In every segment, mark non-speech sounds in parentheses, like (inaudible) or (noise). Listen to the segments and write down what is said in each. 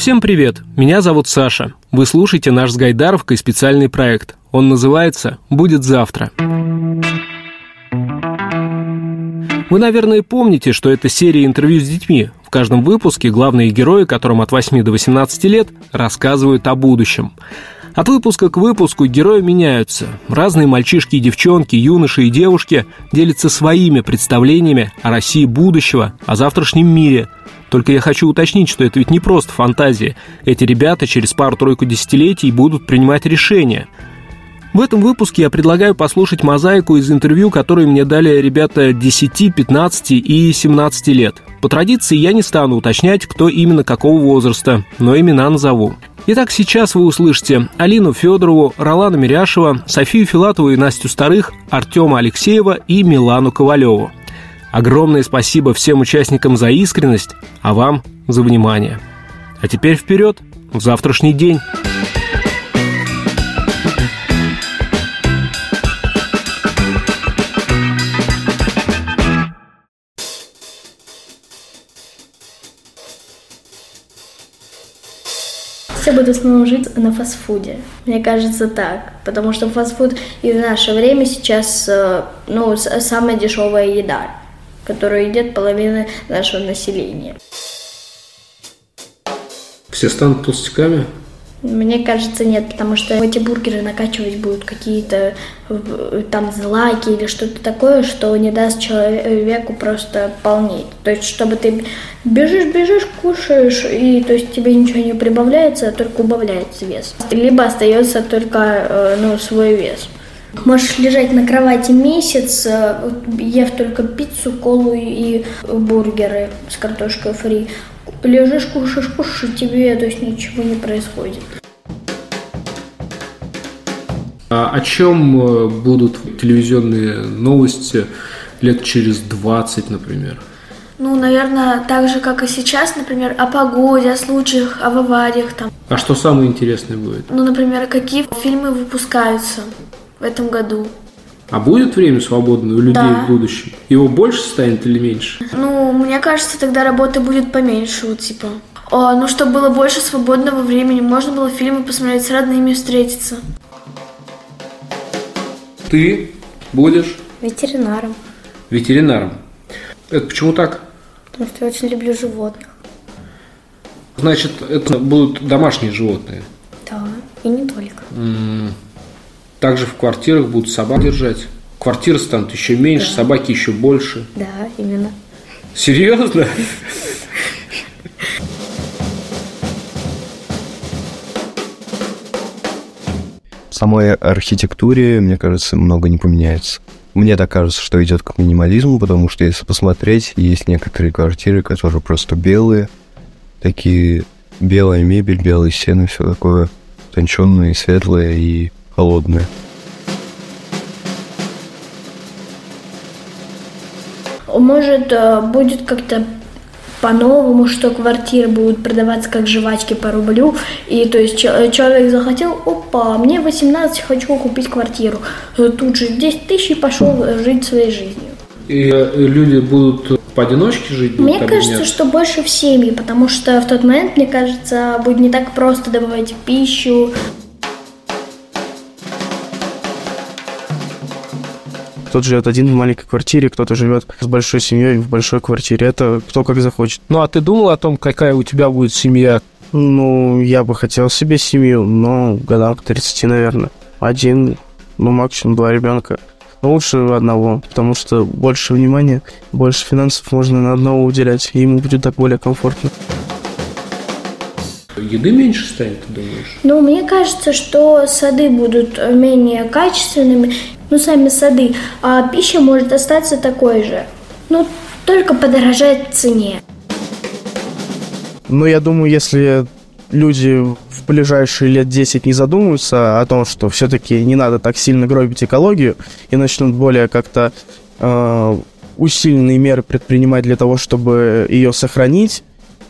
Всем привет, меня зовут Саша. Вы слушаете наш с Гайдаровкой специальный проект. Он называется «Будет завтра». Вы, наверное, помните, что это серия интервью с детьми. В каждом выпуске главные герои, которым от 8 до 18 лет, рассказывают о будущем. От выпуска к выпуску герои меняются. Разные мальчишки и девчонки, юноши и девушки делятся своими представлениями о России будущего, о завтрашнем мире. Только я хочу уточнить, что это ведь не просто фантазия. Эти ребята через пару-тройку десятилетий будут принимать решения – в этом выпуске я предлагаю послушать мозаику из интервью, которые мне дали ребята 10, 15 и 17 лет. По традиции я не стану уточнять, кто именно какого возраста, но имена назову. Итак, сейчас вы услышите Алину Федорову, Ролана Миряшева, Софию Филатову и Настю Старых, Артема Алексеева и Милану Ковалеву. Огромное спасибо всем участникам за искренность, а вам за внимание. А теперь вперед, в завтрашний день. Буду снова жить на фастфуде. Мне кажется так. Потому что фастфуд и в наше время сейчас э, ну, самая дешевая еда, которую едят половина нашего населения. Все станут толстяками? Мне кажется, нет, потому что эти бургеры накачивать будут какие-то там злаки или что-то такое, что не даст человеку просто полнеть. То есть, чтобы ты бежишь, бежишь, кушаешь, и то есть тебе ничего не прибавляется, а только убавляется вес. Либо остается только э, ну, свой вес. Можешь лежать на кровати месяц, э, ев только пиццу, колу и бургеры с картошкой фри лежишь, кушаешь, кушаешь, тебе то есть ничего не происходит. А о чем э, будут телевизионные новости лет через 20, например? Ну, наверное, так же, как и сейчас, например, о погоде, о случаях, об авариях там. А что самое интересное будет? Ну, например, какие фильмы выпускаются в этом году. А будет время свободное у людей да. в будущем? Его больше станет или меньше? Ну, мне кажется, тогда работы будет поменьше, вот типа. О, ну, чтобы было больше свободного времени, можно было фильмы посмотреть с родными, встретиться. Ты будешь? Ветеринаром. Ветеринаром. Это почему так? Потому что я очень люблю животных. Значит, это будут домашние животные? Да, и не только. М-м. Также в квартирах будут собак держать. Квартиры станут еще меньше, да. собаки еще больше. Да, именно. Серьезно? В самой архитектуре, мне кажется, много не поменяется. Мне так кажется, что идет к минимализму, потому что если посмотреть, есть некоторые квартиры, которые просто белые, такие белая мебель, белые стены, все такое тонченное, светлое и холодное. Может, э, будет как-то по-новому, что квартиры будут продаваться как жвачки по рублю. И то есть человек захотел, опа, мне 18, хочу купить квартиру. Тут же 10 тысяч и пошел жить своей жизнью. И э, люди будут поодиночке жить? Мне кажется, нет? что больше в семье, потому что в тот момент, мне кажется, будет не так просто добывать пищу, Кто-то живет один в маленькой квартире, кто-то живет с большой семьей в большой квартире. Это кто как захочет. Ну, а ты думал о том, какая у тебя будет семья? Ну, я бы хотел себе семью, но годам к 30, наверное. Один, ну, максимум два ребенка. Но лучше одного, потому что больше внимания, больше финансов можно на одного уделять, и ему будет так более комфортно. Еды меньше станет, ты думаешь? Ну, мне кажется, что сады будут менее качественными, ну, сами сады, а пища может остаться такой же. Ну, только подорожает цене. Ну, я думаю, если люди в ближайшие лет 10 не задумаются о том, что все-таки не надо так сильно гробить экологию и начнут более как-то э, усиленные меры предпринимать для того, чтобы ее сохранить,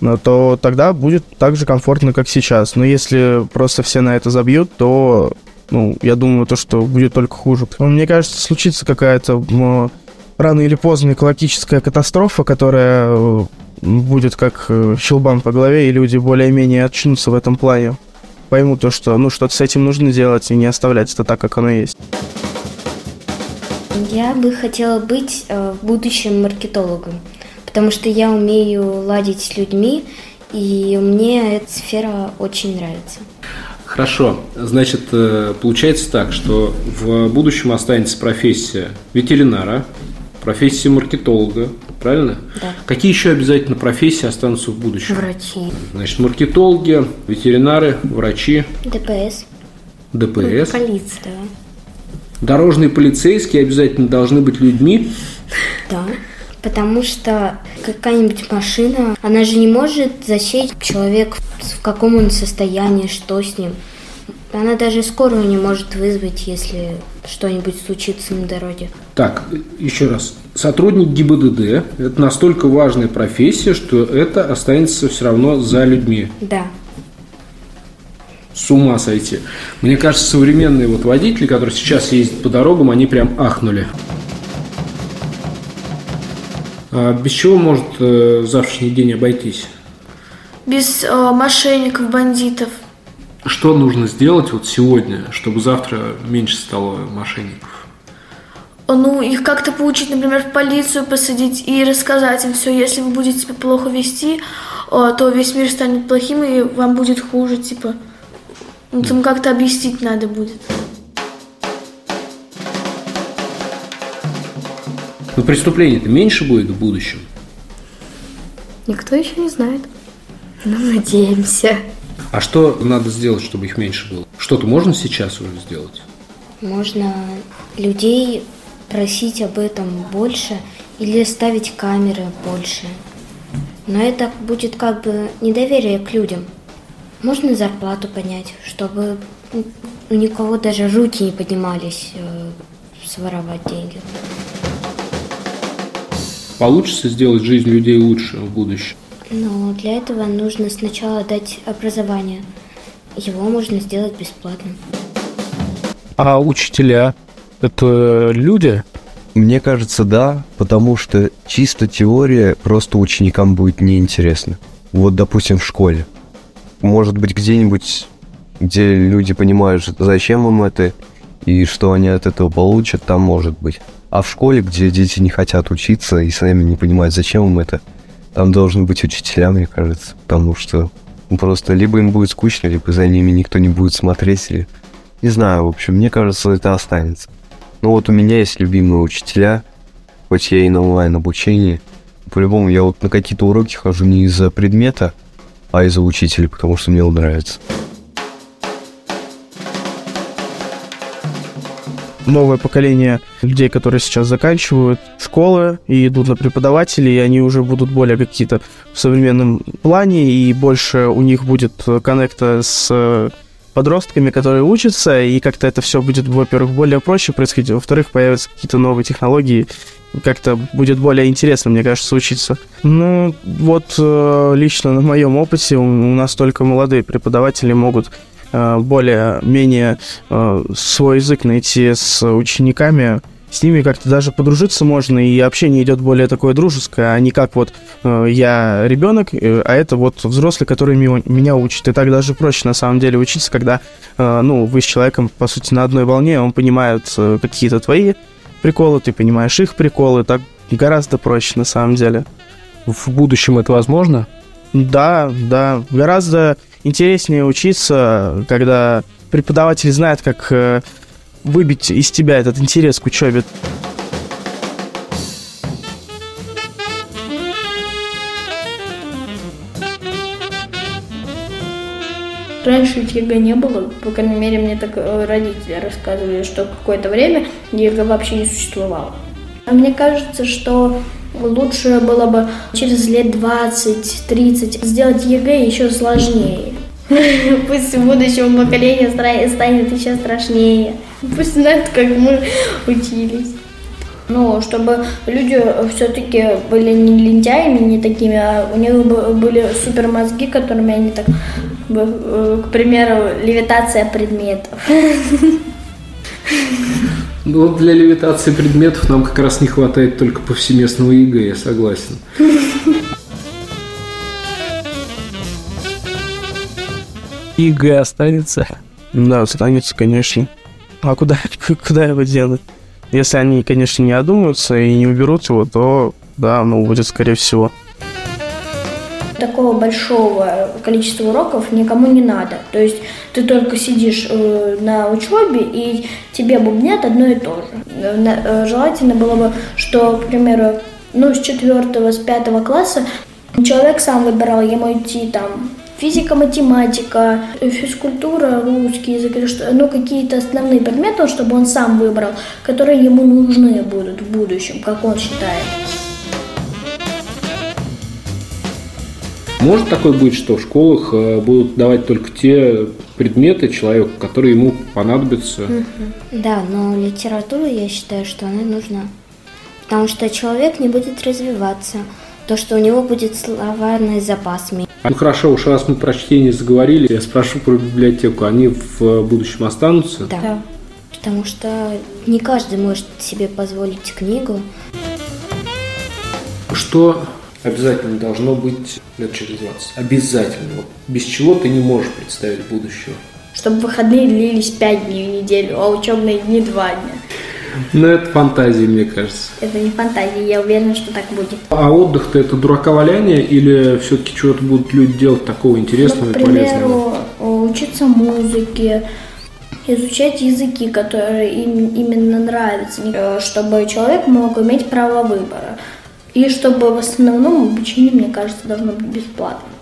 ну, то тогда будет так же комфортно, как сейчас. Но если просто все на это забьют, то ну, я думаю, то, что будет только хуже. Мне кажется, случится какая-то рано или поздно экологическая катастрофа, которая будет как э, щелбан по голове, и люди более-менее очнутся в этом плане. Поймут то, что ну что-то с этим нужно делать и не оставлять это так, как оно есть. Я бы хотела быть э, в будущем маркетологом, потому что я умею ладить с людьми, и мне эта сфера очень нравится. Хорошо. Значит, э, получается так, что в будущем останется профессия ветеринара, профессия маркетолога, правильно? Да. Какие еще обязательно профессии останутся в будущем? Врачи. Значит, маркетологи, ветеринары, врачи, ДПС. ДПС. Полиция. Дорожные полицейские обязательно должны быть людьми. Да. Потому что какая-нибудь машина, она же не может засечь человек, в каком он состоянии, что с ним. Она даже скорую не может вызвать, если что-нибудь случится на дороге. Так, еще раз. Сотрудник ГИБДД – это настолько важная профессия, что это останется все равно за людьми. Да. С ума сойти. Мне кажется, современные вот водители, которые сейчас ездят по дорогам, они прям ахнули. А без чего может э, завтрашний день обойтись? Без э, мошенников, бандитов. Что нужно сделать вот сегодня, чтобы завтра меньше стало мошенников? Ну, их как-то получить, например, в полицию посадить и рассказать им все. Если вы будете себя плохо вести, э, то весь мир станет плохим, и вам будет хуже, типа. Ну, там как-то объяснить надо будет. Но преступлений-то меньше будет в будущем. Никто еще не знает. Ну, надеемся. А что надо сделать, чтобы их меньше было? Что-то можно сейчас уже сделать? Можно людей просить об этом больше или ставить камеры больше. Но это будет как бы недоверие к людям. Можно зарплату поднять, чтобы у никого даже руки не поднимались э, своровать деньги. Получится сделать жизнь людей лучше в будущем? Но для этого нужно сначала дать образование. Его можно сделать бесплатно. А учителя – это люди? Мне кажется, да, потому что чисто теория просто ученикам будет неинтересна. Вот, допустим, в школе. Может быть, где-нибудь, где люди понимают, зачем им это и что они от этого получат, там может быть. А в школе, где дети не хотят учиться и сами не понимают, зачем им это, там должны быть учителя, мне кажется, потому что просто либо им будет скучно, либо за ними никто не будет смотреть, или... Не знаю, в общем, мне кажется, это останется. Ну вот у меня есть любимые учителя, хоть я и на онлайн-обучении. По-любому, я вот на какие-то уроки хожу не из-за предмета, а из-за учителя, потому что мне он нравится. Новое поколение людей, которые сейчас заканчивают школы и идут на преподавателей, и они уже будут более какие-то в современном плане, и больше у них будет коннекта с подростками, которые учатся, и как-то это все будет, во-первых, более проще происходить, во-вторых, появятся какие-то новые технологии, как-то будет более интересно, мне кажется, учиться. Ну, вот э, лично на моем опыте у нас только молодые преподаватели могут Э, более-менее э, свой язык найти с учениками, с ними как-то даже подружиться можно, и общение идет более такое дружеское, а не как вот э, я ребенок, а это вот взрослый, который меня учит. И так даже проще на самом деле учиться, когда, ну, вы с человеком, по сути, на одной волне, он понимает какие-то твои приколы, ты понимаешь их приколы, так гораздо проще на самом деле. В будущем это возможно? Да, да, гораздо интереснее учиться, когда преподаватель знает, как э, выбить из тебя этот интерес к учебе. Раньше ЕГЭ не было, по крайней мере, мне так э, родители рассказывали, что какое-то время ЕГЭ вообще не существовало. А мне кажется, что лучше было бы через лет 20-30 сделать ЕГЭ еще сложнее. (laughs) Пусть будущему поколению станет еще страшнее. Пусть знают, как мы учились. Ну, чтобы люди все-таки были не лентяями, не такими, а у них были супер мозги, которыми они так, э, к примеру, левитация предметов. (laughs) Ну, для левитации предметов нам как раз не хватает только повсеместного ЕГЭ, я согласен. (laughs) ЕГЭ останется. Да, останется, конечно. А куда, (laughs) куда его делать? Если они, конечно, не одумаются и не уберут его, то да, оно будет, скорее всего. Такого большого количества уроков никому не надо. То есть ты только сидишь э, на учебе и тебе бубнят одно и то же. Э, желательно было бы, что, к примеру, ну, с четвертого, с пятого класса человек сам выбирал ему идти там физика, математика, физкультура, русский язык или что, ну какие-то основные предметы, чтобы он сам выбрал, которые ему нужны будут в будущем, как он считает. Может такое быть, что в школах э, будут давать только те предметы человеку, которые ему понадобятся? Да, но литература, я считаю, что она нужна. Потому что человек не будет развиваться, то, что у него будет словарный запас. Ну хорошо, уж раз мы про чтение заговорили, я спрошу про библиотеку. Они в будущем останутся? Да. да. Потому что не каждый может себе позволить книгу. Что обязательно должно быть лет через 20? Обязательно. Вот без чего ты не можешь представить будущего? Чтобы выходные длились 5 дней в неделю, а учебные дни 2 дня. Ну, это фантазия, мне кажется. Это не фантазия, я уверена, что так будет. А отдых-то это дурака валяние или все-таки что-то будут люди делать такого интересного ну, и полезного? К примеру, учиться музыке, изучать языки, которые им именно нравятся, э, чтобы человек мог иметь право выбора. И чтобы в основном обучение, мне кажется, должно быть бесплатным.